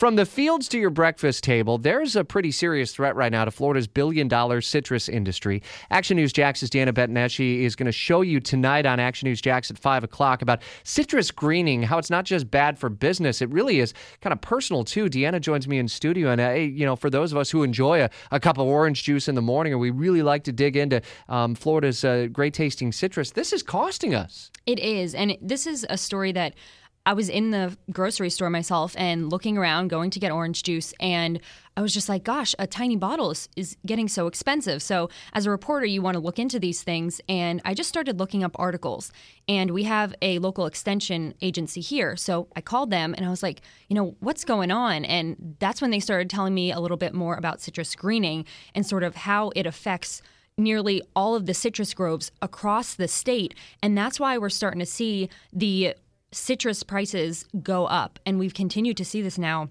From the fields to your breakfast table, there's a pretty serious threat right now to Florida's billion dollar citrus industry. Action News Jax's Deanna Bettineschi is going to show you tonight on Action News Jax at 5 o'clock about citrus greening, how it's not just bad for business, it really is kind of personal too. Deanna joins me in studio, and uh, you know, for those of us who enjoy a, a, cup of orange juice in the morning, or we really like to dig into um, Florida's uh, great tasting citrus, this is costing us. It is. And this is a story that I was in the grocery store myself and looking around, going to get orange juice, and I was just like, gosh, a tiny bottle is, is, getting so expensive. So, as a reporter, you want to look into these things. And I just started looking up articles. And we have a local extension agency here. So, I called them and I was like, you know, what's going on? And that's when they started telling me a little bit more about citrus greening and sort of how it affects nearly all of the citrus groves across the state. And that's why we're starting to see the citrus prices go up. And we've continued to see this now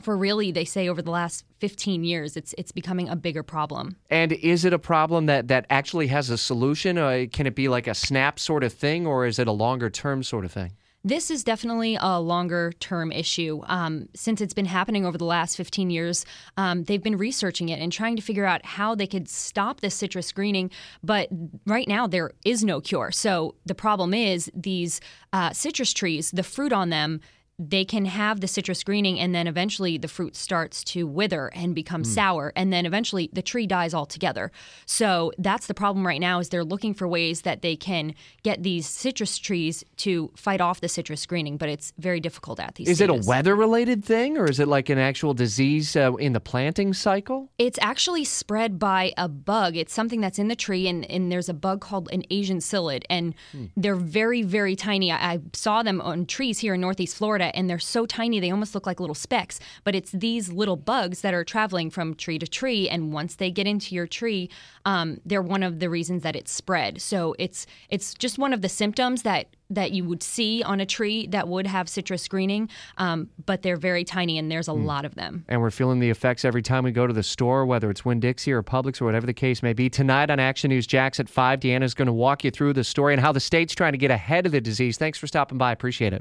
for really they say over the last 15 years it's it's becoming a bigger problem and is it a problem that that actually has a solution uh, can it be like a snap sort of thing or is it a longer term sort of thing this is definitely a longer term issue. Um, since it's been happening over the last 15 years, um, they've been researching it and trying to figure out how they could stop this citrus greening. But right now, there is no cure. So the problem is these uh, citrus trees, the fruit on them, they can have the citrus greening and then eventually the fruit starts to wither and become mm. sour and then eventually the tree dies altogether so that's the problem right now is they're looking for ways that they can get these citrus trees to fight off the citrus greening but it's very difficult at these is stages. it a weather related thing or is it like an actual disease uh, in the planting cycle it's actually spread by a bug it's something that's in the tree and, and there's a bug called an asian psyllid and mm. they're very very tiny I, I saw them on trees here in northeast florida and they're so tiny they almost look like little specks. But it's these little bugs that are traveling from tree to tree, and once they get into your tree, um, they're one of the reasons that it's spread. So it's it's just one of the symptoms that that you would see on a tree that would have citrus greening, um, but they're very tiny and there's a mm. lot of them. And we're feeling the effects every time we go to the store, whether it's Winn Dixie or Publix or whatever the case may be. Tonight on Action News Jax at 5, Deanna's going to walk you through the story and how the state's trying to get ahead of the disease. Thanks for stopping by. Appreciate it.